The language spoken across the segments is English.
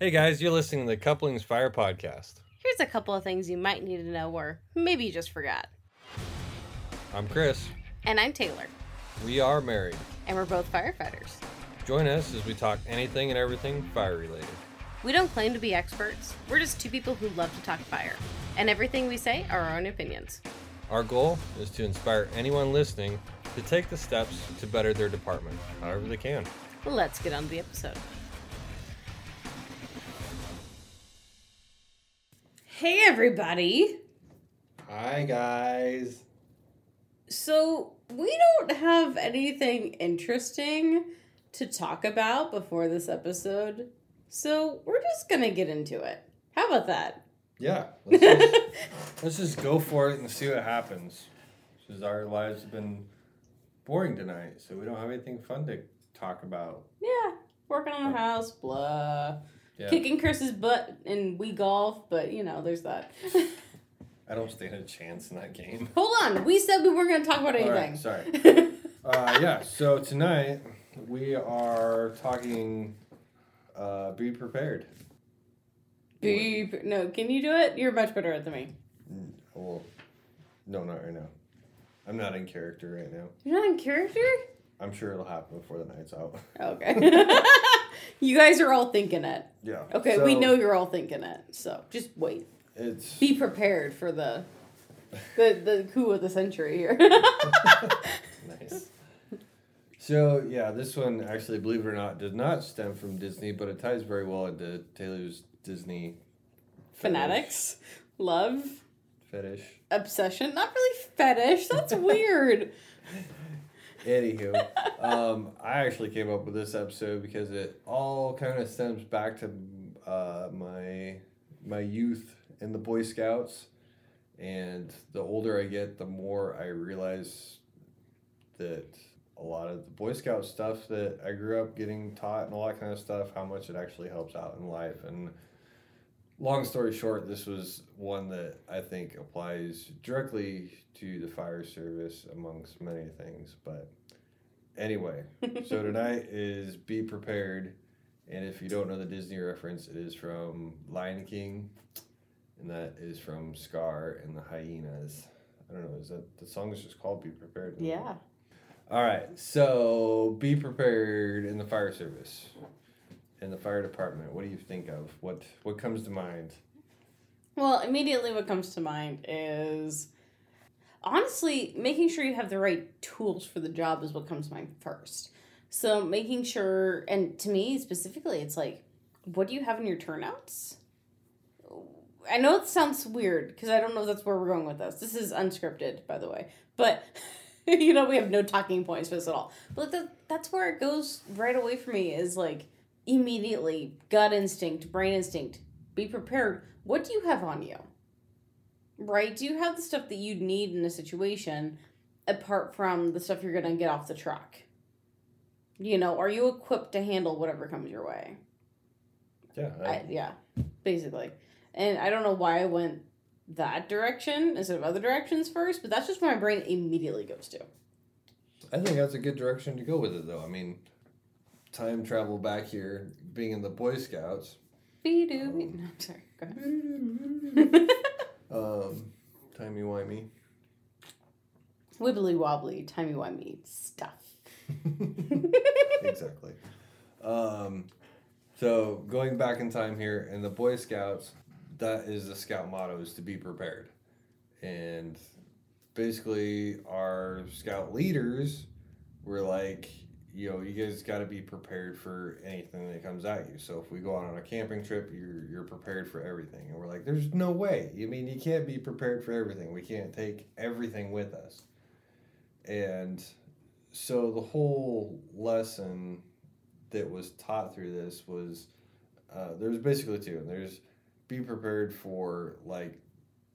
Hey guys, you're listening to the Couplings Fire Podcast. Here's a couple of things you might need to know or maybe you just forgot. I'm Chris. And I'm Taylor, We are married. and we're both firefighters. Join us as we talk anything and everything fire related. We don't claim to be experts, we're just two people who love to talk fire. And everything we say are our own opinions. Our goal is to inspire anyone listening to take the steps to better their department, however they can. Let's get on to the episode. Hey, everybody. Hi guys. So, we don't have anything interesting to talk about before this episode. So, we're just going to get into it. How about that? Yeah, let's just, let's just go for it and see what happens. Because our lives have been boring tonight, so we don't have anything fun to talk about. Yeah, working on the um, house, blah. Yeah. Kicking Chris's butt and we golf, but you know, there's that. I don't stand a chance in that game. Hold on, we said we weren't going to talk about right, anything. sorry. Uh, yeah, so tonight we are talking uh, be prepared. Be, no, can you do it? You're much better at than me. Well, no, not right now. I'm not in character right now. You're not in character? I'm sure it'll happen before the night's out. Okay. you guys are all thinking it. Yeah. Okay, we know you're all thinking it. So just wait. It's Be prepared for the the the coup of the century here. nice. So yeah, this one actually, believe it or not, does not stem from Disney, but it ties very well into Taylor's Disney Fanatics, love, fetish. obsession. Not really fetish. That's weird. Anywho, um, I actually came up with this episode because it all kind of stems back to uh, my my youth in the Boy Scouts, and the older I get, the more I realize that a lot of the Boy Scout stuff that I grew up getting taught and all that kind of stuff, how much it actually helps out in life. And long story short, this was one that I think applies directly to the fire service amongst many things. But anyway, so tonight is Be Prepared. And if you don't know the Disney reference, it is from Lion King. And that is from Scar and the Hyenas. I don't know, is that the song is just called Be Prepared? Yeah. All right, so be prepared in the fire service, in the fire department. What do you think of? What what comes to mind? Well, immediately what comes to mind is honestly making sure you have the right tools for the job is what comes to mind first. So making sure, and to me specifically, it's like, what do you have in your turnouts? I know it sounds weird because I don't know if that's where we're going with this. This is unscripted, by the way, but you know we have no talking points for this at all. But that, that's where it goes right away for me is like immediately gut instinct, brain instinct. Be prepared. What do you have on you? Right? Do you have the stuff that you'd need in a situation apart from the stuff you're going to get off the truck? You know, are you equipped to handle whatever comes your way? Yeah, I, I, yeah, basically. And I don't know why I went that direction instead of other directions first, but that's just where my brain immediately goes to. I think that's a good direction to go with it, though. I mean, time travel back here, being in the Boy Scouts. Be-doo, be- no, I'm sorry. Go ahead. Um, timey wimey. Wibbly wobbly, timey wimey stuff. exactly. Um, so going back in time here in the Boy Scouts, that is the scout motto is to be prepared, and basically our scout leaders were like, you know, you guys got to be prepared for anything that comes at you. So if we go out on a camping trip, you're you're prepared for everything, and we're like, there's no way. I mean, you can't be prepared for everything. We can't take everything with us, and so the whole lesson that was taught through this was uh, there's basically two. And There's be prepared for like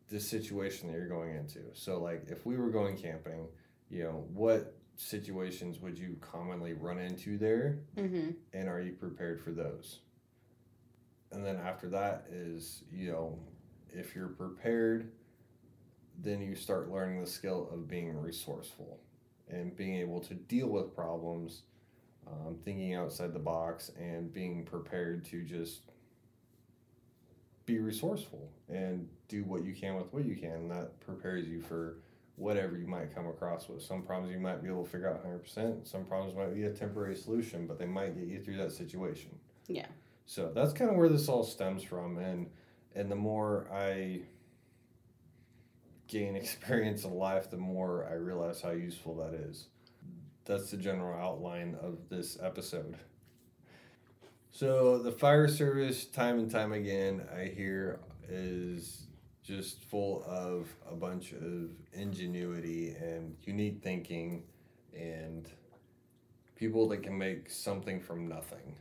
the situation that you're going into. So like if we were going camping, you know, what situations would you commonly run into there Mm-hmm. and are you prepared for those? And then after that is, you know, if you're prepared, then you start learning the skill of being resourceful and being able to deal with problems, um, thinking outside the box, and being prepared to just be resourceful and do what you can with what you can. And that prepares you for whatever you might come across with. Some problems you might be able to figure out 100%. Some problems might be a temporary solution, but they might get you through that situation. Yeah. So that's kind of where this all stems from. And, and the more I gain experience in life, the more I realize how useful that is. That's the general outline of this episode. So the fire service, time and time again, I hear is just full of a bunch of ingenuity and unique thinking and people that can make something from nothing.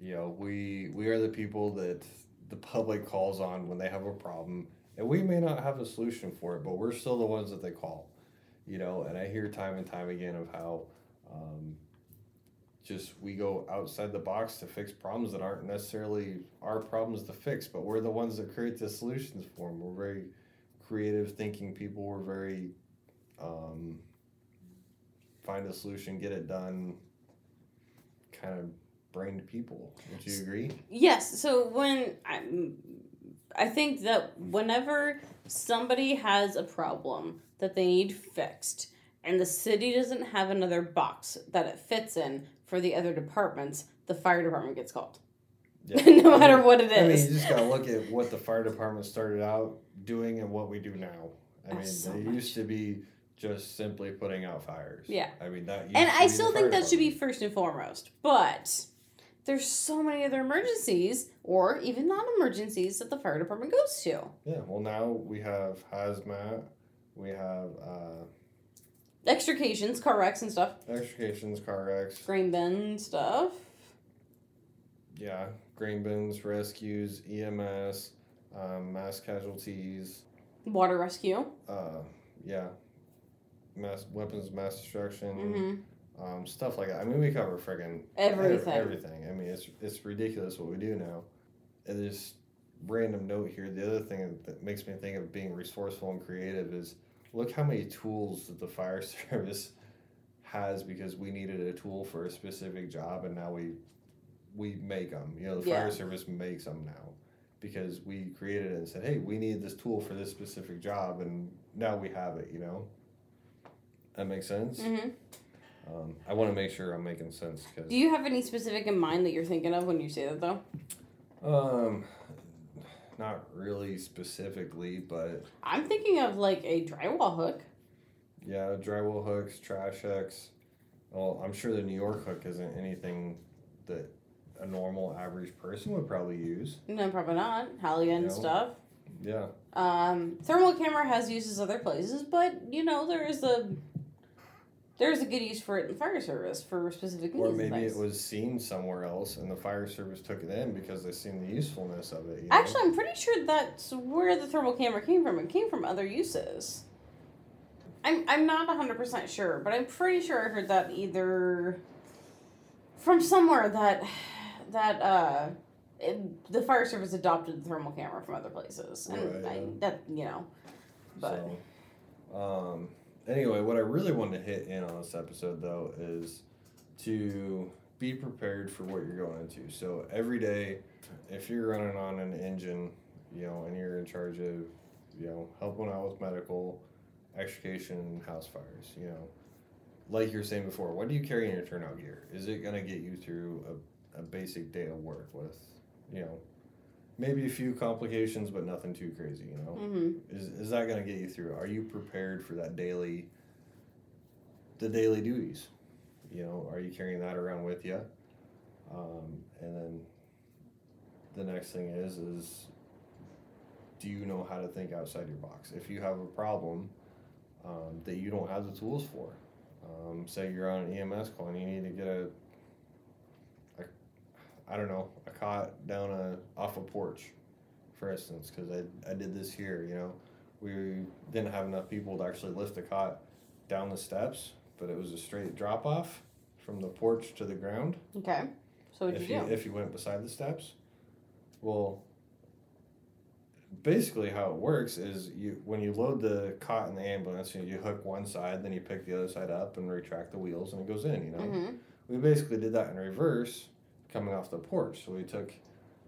You know, we we are the people that the public calls on when they have a problem and we may not have a solution for it, but we're still the ones that they call. You know, and I hear time and time again of how um, just we go outside the box to fix problems that aren't necessarily our problems to fix, but we're the ones that create the solutions for them. We're very creative thinking people. We're very um, find a solution, get it done, kind of brained people. Would you agree? Yes. So when I, I think that whenever somebody has a problem that they need fixed, and the city doesn't have another box that it fits in for the other departments, the fire department gets called. Yeah. no matter what it is. I mean, you just gotta look at what the fire department started out doing and what we do now. I mean, so they used to be just simply putting out fires. Yeah. I mean that. Used and I still think that should be first and foremost. But there's so many other emergencies or even non-emergencies that the fire department goes to. Yeah. Well, now we have hazmat. We have uh, Extrications, car wrecks and stuff, extrications, car wrecks. grain bin stuff. Yeah, grain bins, rescues, EMS, um, mass casualties. Water rescue. Uh, yeah, mass weapons, of mass destruction. hmm um, stuff like that. I mean, we cover friggin' Everything. ev- everything. I mean, it's it's ridiculous what we do now. And there's random note here. The other thing that makes me think of being resourceful and creative is look how many tools that the fire service has because we needed a tool for a specific job, and now we we make them. You know, the Yeah. fire service makes them now because we created it and said, hey, we need this tool for this specific job, and now we have it. You know. That makes sense. hmm Um, I want to make sure I'm making sense because Do you have any specific in mind that you're thinking of when you say that though? um, not really specifically, but I'm thinking of like a drywall hook. yeah, drywall hooks, trash hooks. Well, I'm sure the New York hook isn't anything that a normal average person would probably use. No, probably not. Halligan No. stuff. Yeah, Um, thermal camera has uses other places, but you know there is a there is a good use for it in fire service for specific needs. or maybe things. it was seen somewhere else, and the fire service took it in because they seen the usefulness of it. You know? Actually, I'm pretty sure that's where the thermal camera came from. It came from other uses. I'm I'm not hundred percent sure, but I'm pretty sure I heard that either from somewhere that that uh it, the fire service adopted the thermal camera from other places, and Right, I, yeah. that you know, but So, um, anyway, what I really wanted to hit in on this episode though is to be prepared for what you're going into. So every day, if you're running on an engine, you know, and you're in charge of, you know, helping out with medical, extrication, house fires, you know, like you were saying before, what do you carry in your turnout gear? Is it gonna get you through a, a basic day of work with, you know, maybe a few complications, but nothing too crazy, you know? hmm is is that going to get you through? Are you prepared for that daily the daily duties? You know are you carrying that around with you um, and then the next thing is is do you know how to think outside your box? If you have a problem um, that you don't have the tools for um, say you're on an ems call and you need to get a i don't know a cot down a off a porch for instance because I, I did this here you know we didn't have enough people to actually lift the cot down the steps but it was a straight drop off from the porch to the ground okay. So what'd if you you do? if you went beside the steps well basically how it works is you when you load the cot in the ambulance you, you hook one side then you pick the other side up and retract the wheels and it goes in you know hmm we basically did that in reverse coming off the porch. So we took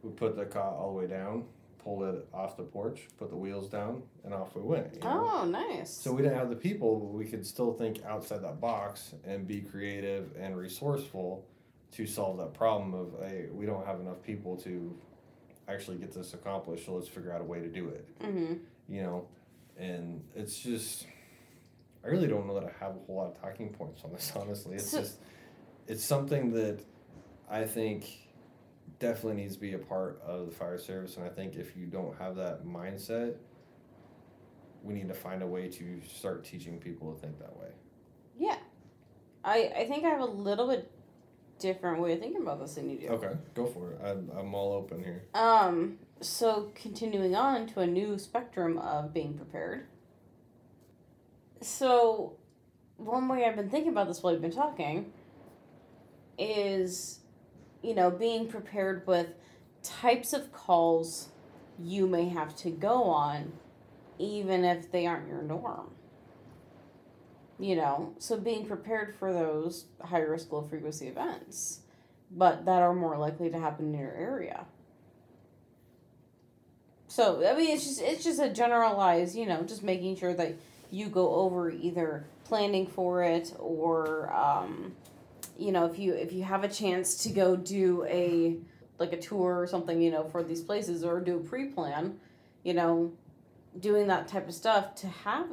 we put the cot all the way down, pulled it off the porch, put the wheels down, and off we went. You know? Oh, nice. So we didn't have the people, but we could still think outside that box and be creative and resourceful to solve that problem of hey, we don't have enough people to actually get this accomplished, so let's figure out a way to do it. mm-hmm. You know, and it's just I really don't know that I have a whole lot of talking points on this. Honestly, it's So- just it's something that I think definitely needs to be a part of the fire service, and I think if you don't have that mindset we need to find a way to start teaching people to think that way. Yeah. I I think I have a little bit different way of thinking about this than you do. Okay, go for it. I'm, I'm all open here. Um, so continuing on to a new spectrum of being prepared. So, one way I've been thinking about this while we've been talking is, you know, being prepared with types of calls you may have to go on, even if they aren't your norm. You know, so being prepared for those high risk, low frequency events, but that are more likely to happen in your area. So I mean, it's just it's just a generalized, you know, just making sure that you go over either planning for it or, um, you know, if you if you have a chance to go do a like a tour or something, you know, for these places or do a pre plan, you know, doing that type of stuff to have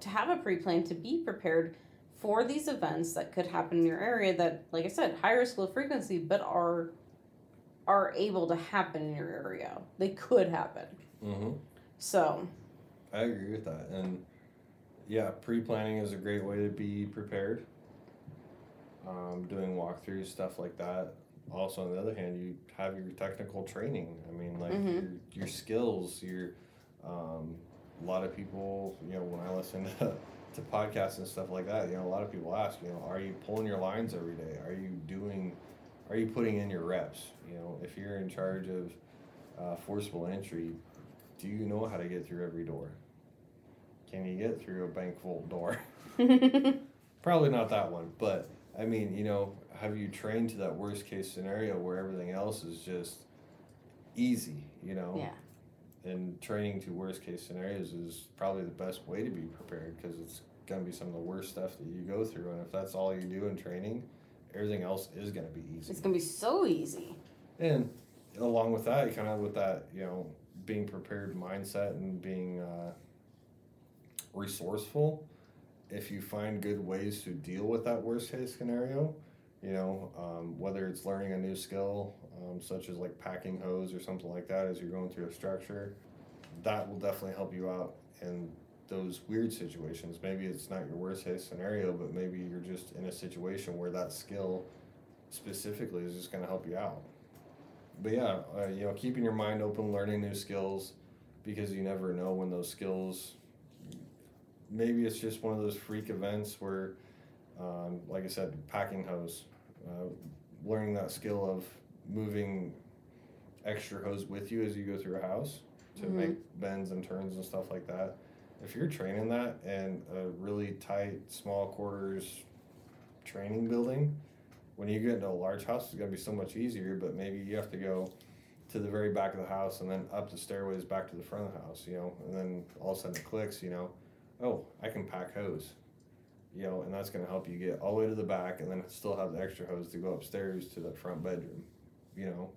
to have a pre plan to be prepared for these events that could happen in your area that, like I said, high risk, low frequency, but are are able to happen in your area. They could happen. Mm-hmm. So I agree with that, and yeah, pre-planning is a great way to be prepared. Um, doing walkthroughs, stuff like that. Also, on the other hand, you have your technical training. I mean, like Mhm. your, your skills. Your um, a lot of people, you know, when I listen to, to podcasts and stuff like that, you know, a lot of people ask, you know, are you pulling your lines every day? Are you doing? Are you putting in your reps? You know, if you're in charge of uh, forcible entry, do you know how to get through every door? Can you get through a bank vault door? Probably not that one, but I mean, you know, have you trained to that worst case scenario where everything else is just easy, you know? yeah, And training to worst case scenarios is probably the best way to be prepared because it's going to be some of the worst stuff that you go through. And if that's all you do in training, everything else is going to be easy. it's gonna be so easy. And along with that, kind of with that, you know, being prepared mindset and being uh, resourceful, if you find good ways to deal with that worst case scenario, you know, um, whether it's learning a new skill, um, such as like packing hose or something like that as you're going through a structure, that will definitely help you out in those weird situations. Maybe it's not your worst case scenario, but maybe you're just in a situation where that skill specifically is just going to help you out but yeah, uh, you know, keeping your mind open, learning new skills, because you never know when those skills. Maybe it's just one of those freak events where, um, like I said, packing hose, uh, learning that skill of moving extra hose with you as you go through a house to Mhm. make bends and turns and stuff like that. If you're training that in a really tight, small quarters training building, when you get into a large house, it's gonna be so much easier. But maybe you have to go to the very back of the house and then up the stairways back to the front of the house, you know, and then all of a sudden it clicks, you know, oh, I can pack hose, you know, and that's gonna help you get all the way to the back and then still have the extra hose to go upstairs to the front bedroom, you know.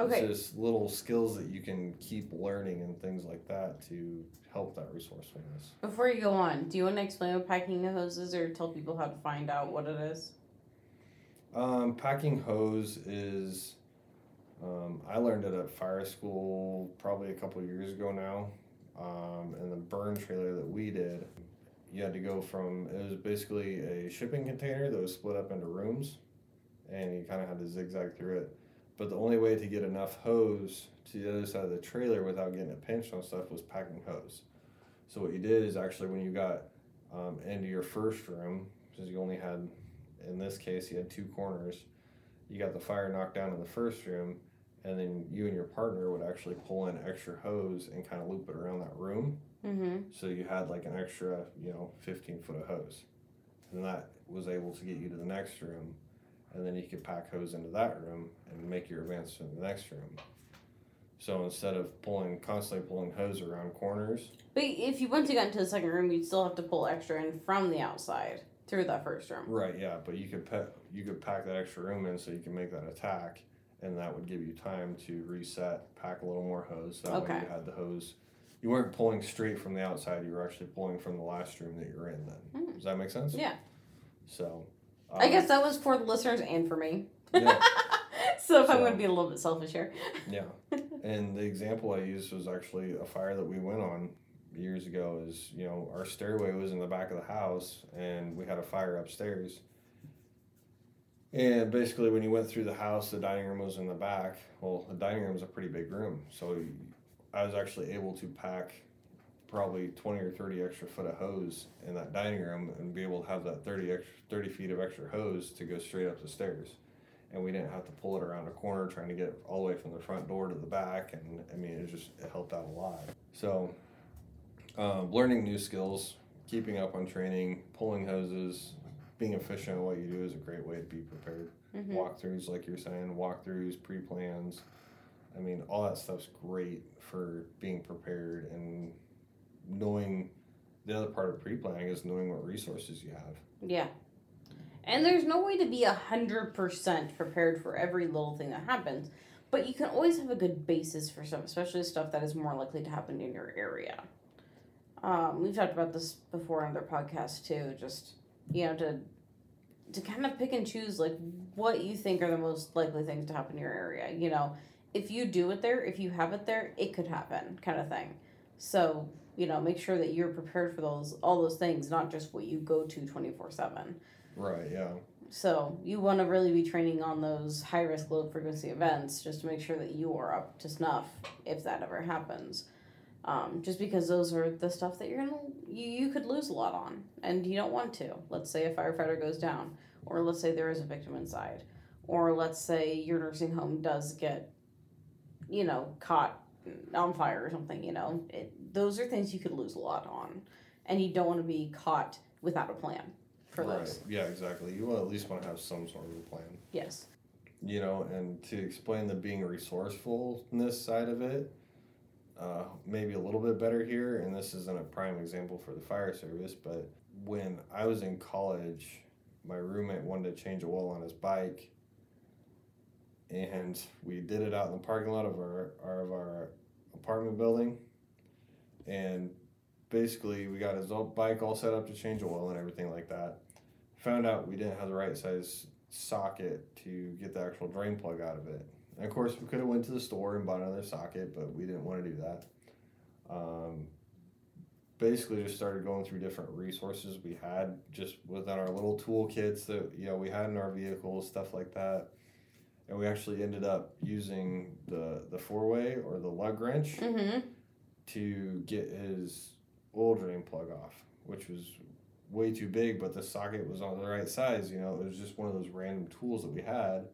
Okay. It's just little skills that you can keep learning and things like that to help that resourcefulness. Before you go on, do you want to explain what packing the hose is, or tell people how to find out what it is? Um, packing hose is, um, I learned it at fire school probably a couple years ago now. Um, and the burn trailer that we did, you had to go from, it was basically a shipping container that was split up into rooms and you kind of had to zigzag through it. But the only way to get enough hose to the other side of the trailer without getting it pinched on stuff was packing hose. So what you did is actually when you got um, into your first room, because you only had in this case you had two corners you got the fire knocked down in the first room and then you and your partner would actually pull in extra hose and kind of loop it around that room Mm-hmm. so you had like an extra you know 15 foot of hose and that was able to get you to the next room and then you could pack hose into that room and make your advance to the next room So instead of pulling constantly pulling hose around corners, But if you once you got into the second room, you'd still have to pull extra in from the outside through that first room. right? Yeah, but you could pet you could pack that extra room in so you can make that attack, and that would give you time to reset, pack a little more hose. That way Okay. you had the hose. You weren't pulling straight from the outside. You were actually pulling from the last room that you're in. Then Hmm. does that make sense? Yeah. So. I um, guess that was for the listeners and for me. Yeah. so if I'm So- going to be a little bit selfish here. Yeah. And the example I used was actually a fire that we went on years ago is, you know, our stairway was in the back of the house and we had a fire upstairs. And basically when you went through the house, the dining room was in the back. Well, the dining room is a pretty big room. So I was actually able to pack probably 20 or 30 extra foot of hose in that dining room and be able to have that 30 extra 30 feet of extra hose to go straight up the stairs and we didn't have to pull it around a corner trying to get all the way from the front door to the back and i mean it just it helped out a lot so um, learning new skills keeping up on training pulling hoses being efficient at what you do is a great way to be prepared Mhm. walkthroughs like you're saying walkthroughs pre-plans i mean all that stuff's great for being prepared and knowing the other part of pre-planning is knowing what resources you have Yeah. And there's no way to be a hundred percent prepared for every little thing that happens, but you can always have a good basis for stuff, especially stuff that is more likely to happen in your area. Um, we've talked about this before on other podcasts too. Just you know to to kind of pick and choose like what you think are the most likely things to happen in your area. You know, if you do it there, if you have it there, it could happen, kind of thing. So you know, make sure that you're prepared for those all those things, not just what you go to twenty four seven. right yeah So you want to really be training on those high risk, low frequency events just to make sure that you are up to snuff if that ever happens. Um, just because those are the stuff that you're gonna you, you could lose a lot on and you don't want to. Let's say a firefighter goes down, or let's say there is a victim inside, or let's say your nursing home does get, you know, caught on fire or something. You know, it, those are things you could lose a lot on, and you don't want to be caught without a plan for right those. yeah exactly you will at least want to have some sort of a plan Yes. you know, and to explain the being resourcefulness side of it, uh, maybe a little bit better here, and this isn't a prime example for the fire service, but when I was in college, my roommate wanted to change a oil on his bike, and we did it out in the parking lot of our, our of our apartment building, and basically we got his old bike all set up to change oil and everything like that. Found out we didn't have the right size socket to get the actual drain plug out of it. And of course, we could have went to the store and bought another socket, but we didn't want to do that. Um, basically, just started going through different resources we had just within our little toolkits that you know we had in our vehicles, stuff like that. And we actually ended up using the the four way or the lug wrench Mm-hmm. to get his oil drain plug off, which was way too big, but the socket was on the right size. You know, it was just one of those random tools that we had,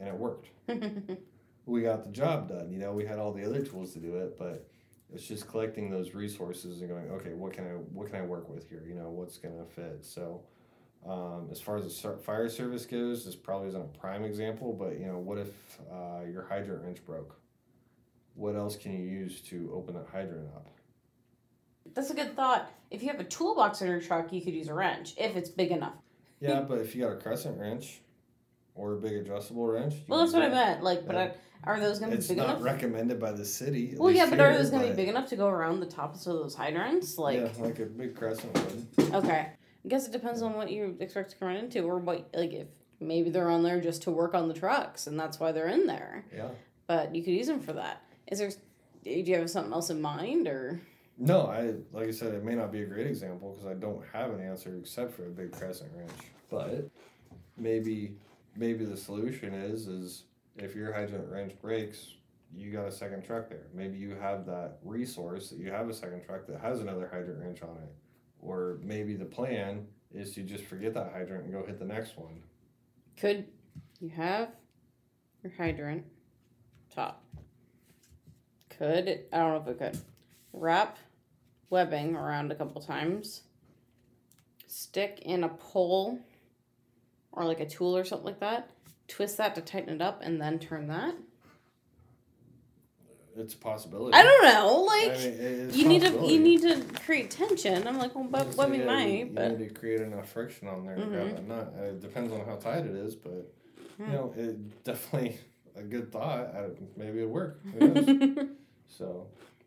and it worked. We got the job done. You know, we had all the other tools to do it, but it's just collecting those resources and going, okay, what can I what can I work with here? You know, what's gonna fit? So. Um, as far as the fire service goes, this probably isn't a prime example, but you know, what if uh, your hydrant wrench broke? What else can you use to open that hydrant up? That's a good thought. If you have a toolbox in your truck, you could use a wrench if it's big enough. Yeah, but if you got a crescent wrench or a big adjustable wrench, Well, that's what I meant. Like, but Yeah. I, are those going to be It's big not enough? recommended by the city. well, yeah, but are those going to be big enough to go around the tops of those hydrants? Like, yeah, like a big crescent would. okay. I guess it depends on what you expect to run into, or what, like, if maybe they're on there just to work on the trucks, and that's why they're in there. Yeah. But you could use them for that. Is there? Do you have something else in mind, or? No, I like I said, it may not be a great example because I don't have an answer except for a big crescent wrench. But maybe, maybe the solution is is if your hydrant wrench breaks, you got a second truck there. Maybe you have that resource that you have a second truck that has another hydrant wrench on it, or maybe the plan is to just forget that hydrant and go hit the next one. Could you have your hydrant top? Could it, I don't know if it could wrap webbing around a couple times, stick in a pole or like a tool or something like that, twist that to tighten it up, and then turn that. it's a possibility. I don't know. I Like mean, it's a you need to you need to create tension. I'm like, well, but what we might, but you need to create enough friction on there. Mhm. that nut. Uh, It depends on how tight it is, but Hmm. you know, it definitely a good thought. I, maybe it'll work. So,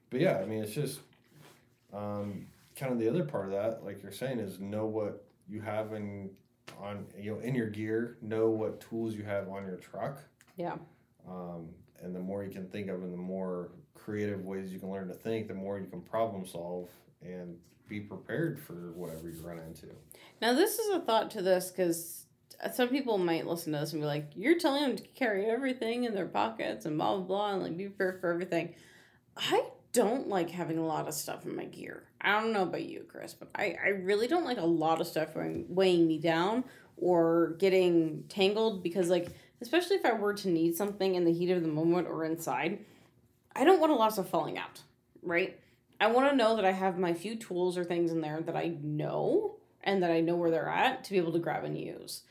but yeah, I mean, it's just um, kind of the other part of that, like you're saying, is know what you have in on you know in your gear. Know what tools you have on your truck. Yeah. Um, and the more you can think of, and the more creative ways you can learn to think, the more you can problem solve and be prepared for whatever you run into. Now, this is a thought to this because some people might listen to this and be like, "You're telling them to carry everything in their pockets and blah blah blah and like be prepared for everything." I don't like having a lot of stuff in my gear. I don't know about you, Chris, but I I really don't like a lot of stuff weighing, weighing me down or getting tangled because like especially if I were to need something in the heat of the moment or inside, I don't want a lot of stuff falling out, right? I want to know that I have my few tools or things in there that I know and that I know where they're at to be able to grab and use.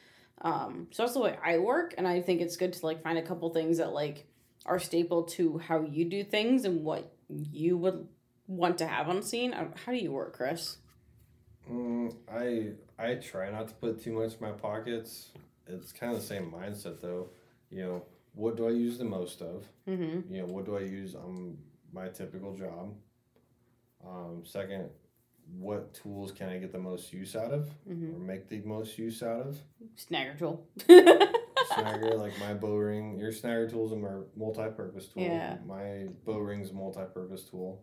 Um, so that's the way I work, and I think it's good to like find a couple things that like are staple to how you do things and what you would want to have on scene. Uh, How do you work, Chris? Mm, I I try not to put too much in my pockets. It's kind of the same mindset though. You know, what do I use the most of? Mm-hmm. You know, what do I use on my typical job? Um, second, what tools can I get the most use out of Mm-hmm. or make the most use out of? Snagger tool. snagger, like my bow ring. Your snagger tool's a mer- multi-purpose tool. Yeah. My bow ring's a multi-purpose tool.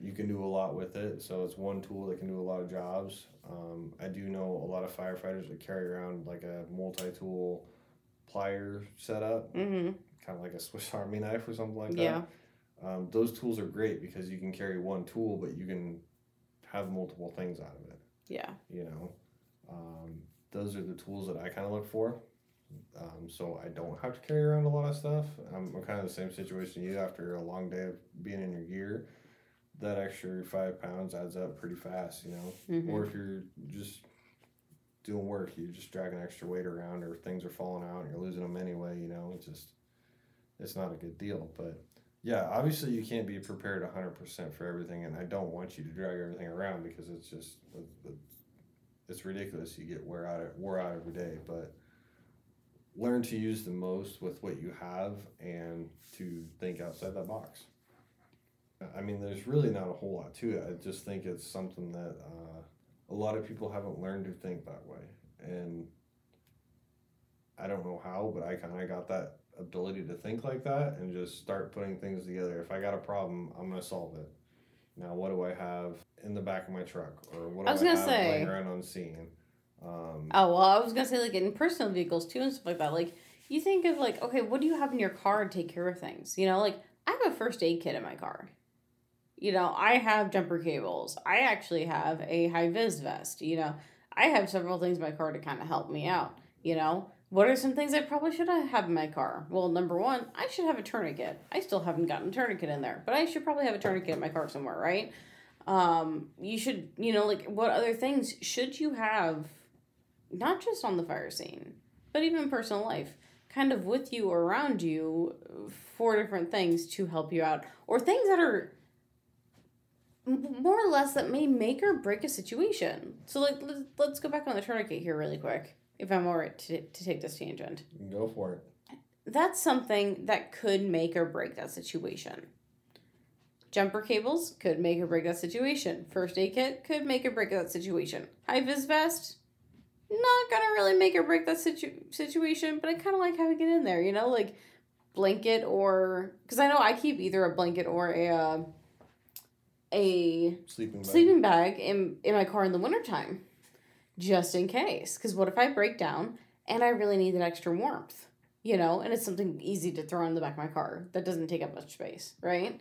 You can do a lot with it, so it's one tool that can do a lot of jobs. Um, I do know a lot of firefighters that carry around like a multi-tool plier setup, mm-hmm. kind of like a Swiss Army knife or something like Yeah. that. Um, those tools are great because you can carry one tool, but you can have multiple things out of it Yeah. you know um, those are the tools that i kind of look for um, so i don't have to carry around a lot of stuff. I'm, I'm kind of the same situation you after a long day of being in your gear. That extra five pounds adds up pretty fast you know? Mm-hmm. or if you're just doing work you're just dragging extra weight around or things are falling out and you're losing them anyway you know it's just it's not a good deal. But yeah obviously you can't be prepared 100% for everything and i don't want you to drag everything around because it's just it's ridiculous. You get wear out wore out every day. But learn to use the most with what you have and to think outside that box. I mean there's really not a whole lot to it. I just think it's something that uh, a lot of people haven't learned to think that way. And i don't know how but i kind of got that ability to think like that and just start putting things together. If i got a problem i'm going to solve it. Now what do i have in the back of my truck? Or what do I i, was gonna have say- laying around on scene um, Oh well, I was gonna say like in personal vehicles too and stuff like that. Like you think of like, okay, what do you have in your car to take care of things? You know, like I have a first aid kit in my car. You know, I have jumper cables. I actually have a high vis vest. You know, I have several things in my car to kind of help me out. You know, what are some things I probably should have in my car? Well, number one, I should have a tourniquet. I still haven't gotten a tourniquet in there, but I should probably have a tourniquet in my car somewhere, right? Um, you should, you know, like what other things should you have not just on the fire scene, but even in personal life, kind of with you or around you for different things to help you out, or things that are more or less that may make or break a situation. So, like, let's, let's go back on the tourniquet here really quick, if I'm alright to, to take this tangent. go for it That's something that could make or break that situation. Jumper cables could make or break that situation. First aid kit could make or break that situation. High vis vest, not gonna really make or break that situ- situation, but I kind of like having it in there, you know, like blanket or because I know I keep either a blanket or a uh, a sleeping bag. sleeping bag in in my car in the wintertime just in case because what if i break down and i really need that extra warmth you know and it's something easy to throw in the back of my car that doesn't take up much space right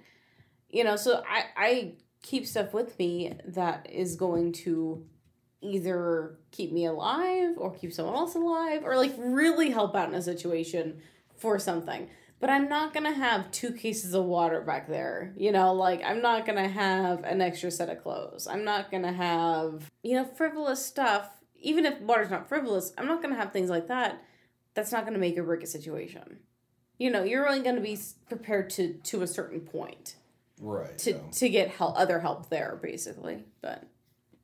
you know so i i keep stuff with me that is going to either keep me alive or keep someone else alive or like really help out in a situation for something but I'm not gonna have two cases of water back there. You know, like I'm not gonna have an extra set of clothes. I'm not gonna have, you know, frivolous stuff. Even if water's not frivolous, I'm not gonna have things like that. That's not gonna make or break a situation. you know, you're only to be prepared to to a certain point right. to yeah. to get help, other help there, basically. But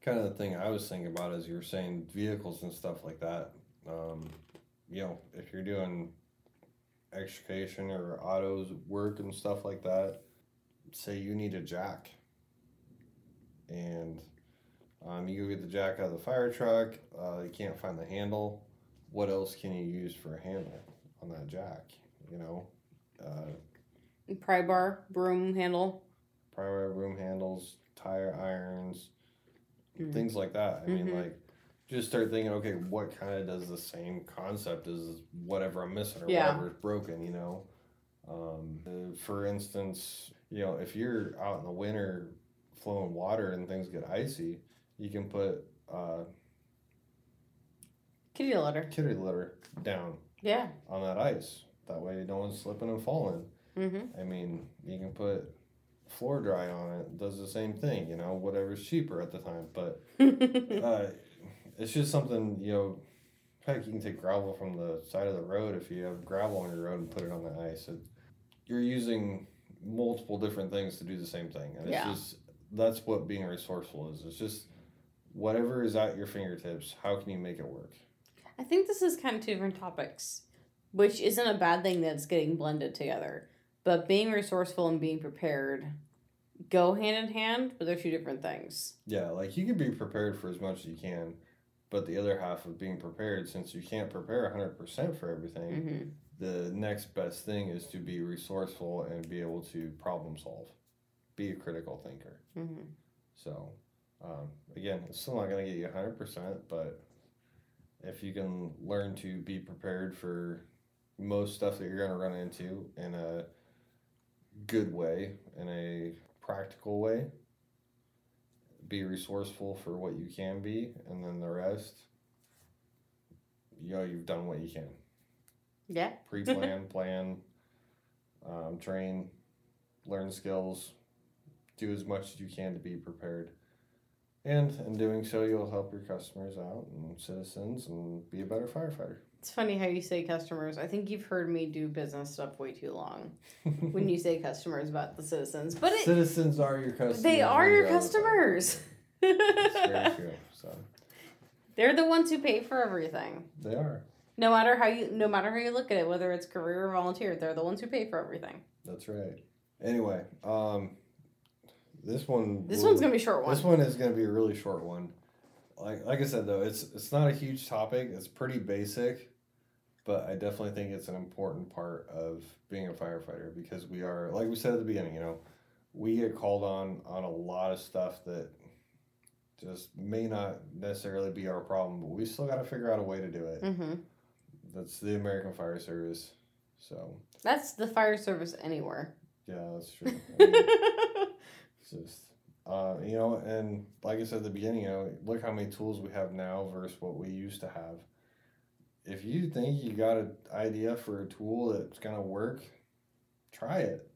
kind of the thing I was thinking about as you were saying vehicles and stuff like that. Um, you know, if you're doing extrication or autos work and stuff like that, say you need a jack, and um, you get the jack out of the fire truck. Uh, you can't find the handle. What else can you use for a handle on that jack? You know, uh, pry bar, broom handle. Pry bar, broom handles, tire irons, Mm. things like that. I mean, Mhm. like, just start thinking, okay, what kind of does the same concept as whatever I'm missing or Yeah. whatever is broken, you know? Um, for instance, you know, if you're out in the winter flowing water and things get icy, you can put uh, Kitty litter. kitty litter down Yeah. on that ice. That way, no one's slipping and falling. Mm-hmm. I mean, you can put floor dry on it, does the same thing, you know, whatever's cheaper at the time. But uh, it's just something, you know, heck, you can take gravel from the side of the road if you have gravel on your road and put it on the ice. It, you're using multiple different things to do the same thing. And it's Yeah. just, that's what being resourceful is. It's just whatever is at your fingertips, how can you make it work? I think this is kind of two different topics, which isn't a bad thing that's getting blended together. But being resourceful and being prepared go hand in hand, but they're two different things. Yeah, like you can be prepared for as much as you can, but the other half of being prepared, since you can't prepare 100% for everything, Mm-hmm. the next best thing is to be resourceful and be able to problem solve, be a critical thinker. Mm-hmm. So, um, again, it's still not going to get you 100%, but if you can learn to be prepared for most stuff that you're going to run into in a good way, in a practical way, be resourceful for what you can be, and then the rest, you know, you've done what you can Yeah. pre-plan, plan, um, train, learn skills, do as much as you can to be prepared. And in doing so, you'll help your customers out and citizens and be a better firefighter. It's funny how you say customers. I think you've heard me do business stuff way too long when you say customers about the citizens. But it, citizens are your customers. they are your you're out of the customers. It's very true. So They're the ones who pay for everything. they are. No matter how you no matter how you look at it, whether it's career or volunteer, they're the ones who pay for everything. That's right. Anyway, um, this one. This will- one's gonna be a short one. This one is to be a really short one. Like like I said though, it's it's not a huge topic. It's pretty basic, but I definitely think it's an important part of being a firefighter because we are like we said at the beginning, you know, we get called on on a lot of stuff that just may not necessarily be our problem, but we still got to figure out a way to do it. Mm-hmm. That's the American Fire Service. So, That's the fire service anywhere. yeah, that's true. I mean, It's just, uh, you know, and like I said at the beginning, you know, look how many tools we have now versus what we used to have. If you think you got an idea for a tool that's gonna work, try it.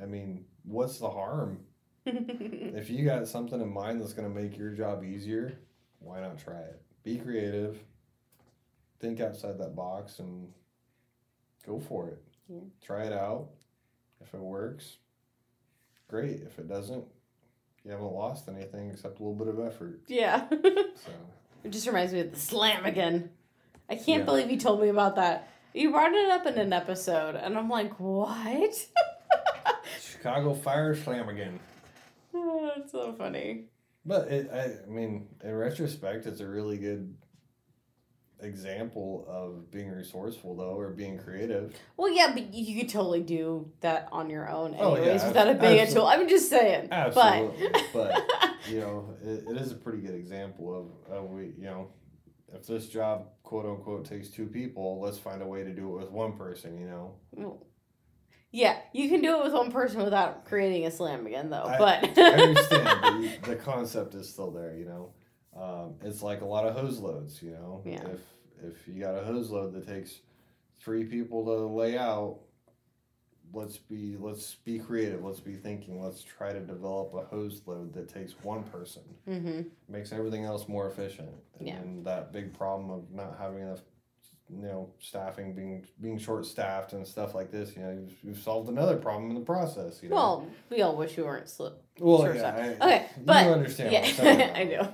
I mean, what's the harm? If you got something in mind that's gonna make your job easier, why not try it? Be creative. Think outside that box and go for it. Yeah. Try it out. If it works, great. If it doesn't, you haven't lost anything except a little bit of effort. yeah. So it just reminds me of the Slamigan. I can't Yeah. believe you told me about that. You brought it up in an episode, and I'm like, what? Chicago Fire Slamigan. oh, that's so funny. But it, I, I mean, in retrospect, it's a really good example of being resourceful, though, or being creative. Well, yeah, but you could totally do that on your own, Oh, yeah, anyways, without a big absol- tool. I'm just saying. Absolutely, But, but you know, it, it is a pretty good example of, of we, you know, if this job quote unquote takes two people, let's find a way to do it with one person. You know, yeah, you can do it with one person without creating a Slamigan, though. I- but I understand, you- the concept is still there. You know, um, it's like a lot of hose loads. You know, Yeah. if if you got a hose load that takes three people to lay out, let's be let's be creative. Let's be thinking. Let's try to develop a hose load that takes one person. hmm makes everything else more efficient. And Yeah. that big problem of not having enough you know staffing being being short staffed and stuff like this. You know, you've, you've solved another problem in the process. You know. Well, we all wish we weren't slip. well, short yeah. I- Okay, you but understand. what I'm yeah, I do.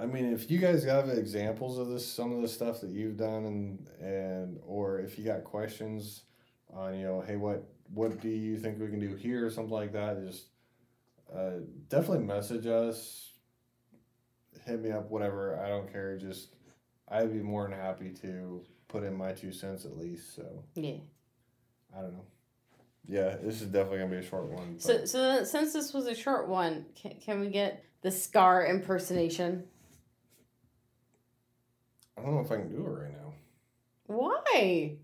I mean, if you guys have examples of this, some of the stuff that you've done, and and or if you got questions on, you know, hey, what what do you think we can do here, or something like that, just uh, definitely message us, hit me up, whatever. I don't care. Just I'd be more than happy to put in my two cents at least. So Yeah. I don't know. Yeah, this is definitely gonna be a short one. But So, so since this was a short one, can, can we get the Scar impersonation? I don't know if I can do it right now. Why?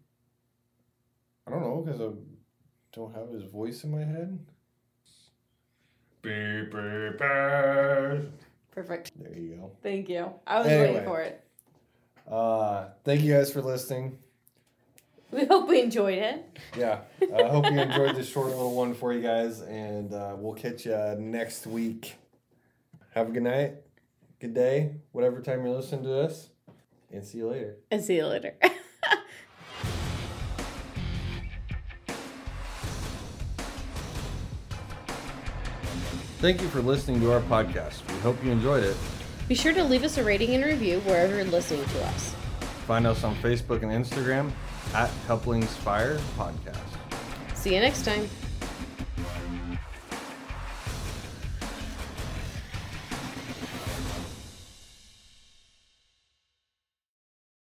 I don't know because I don't have his voice in my head. Beep, beep, beep. Perfect. There you go. Thank you. I was Anyway. waiting for it. Uh, thank you guys for listening. We hope we enjoyed it. Yeah, I hope you enjoyed this short little one for you guys, and uh, we'll catch you next week. Have a good night, good day, whatever time you're listening to this, and see you later. And see you later. Thank you for listening to our podcast. We hope you enjoyed it. Be sure to leave us a rating and review wherever you're listening to us. Find us on Facebook and Instagram at Couplings Fire Podcast. See you next time.